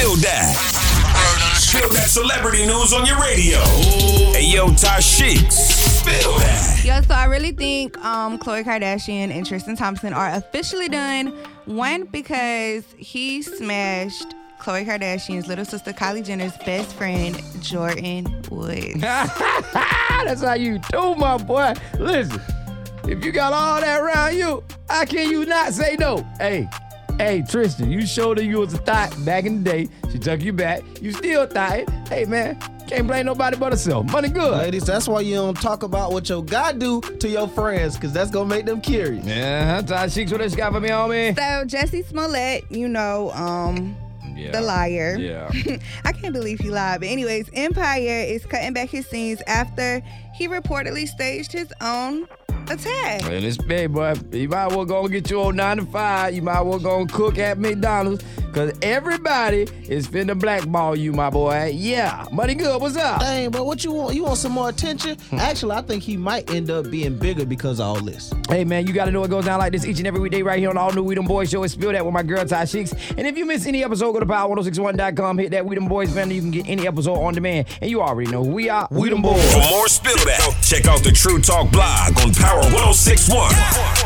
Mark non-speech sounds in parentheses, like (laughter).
Spill that. Spill that celebrity news on your radio. Hey, yo, Tashiks. Spill that. Yeah, so I really think um, Khloe Kardashian and Tristan Thompson are officially done. One, because he smashed Khloe Kardashian's little sister Kylie Jenner's best friend, Jordyn Woods. (laughs) That's how you do, my boy. Listen, if you got all that around you, how can you not say no? Hey, hey, Tristan, you showed her you was a thought back in the day. She took you back. You still thought. Hey, man, can't blame nobody but herself. Money good. Ladies, that's why you don't talk about what your guy do to your friends, because that's going to make them curious. Yeah, Todd Cheeks, what else you got for me, homie? So Jussie Smollett, you know, um, Yeah. the liar. Yeah. (laughs) I can't believe he lied. But anyways, Empire is cutting back his scenes after he reportedly staged his own attack. Man, it's big, boy. You might well go and get your old nine to five. You might well go and cook at McDonald's. Cause everybody is finna blackball you, my boy. Yeah. Money good, what's up? Dang, but what you want? You want some more attention? Hmm. Actually, I think he might end up being bigger because of all this. Hey man, you gotta know it goes down like this each and every weekday right here on all new We Them Boys show. It's Spill That with my girl Ty Sheeks. And if you miss any episode, go to power1061.com, hit that We Them Boys banner. You can get any episode on demand. And you already know who we are. We Them Boys. For more Spill That, check out the True Talk blog on Power 1061.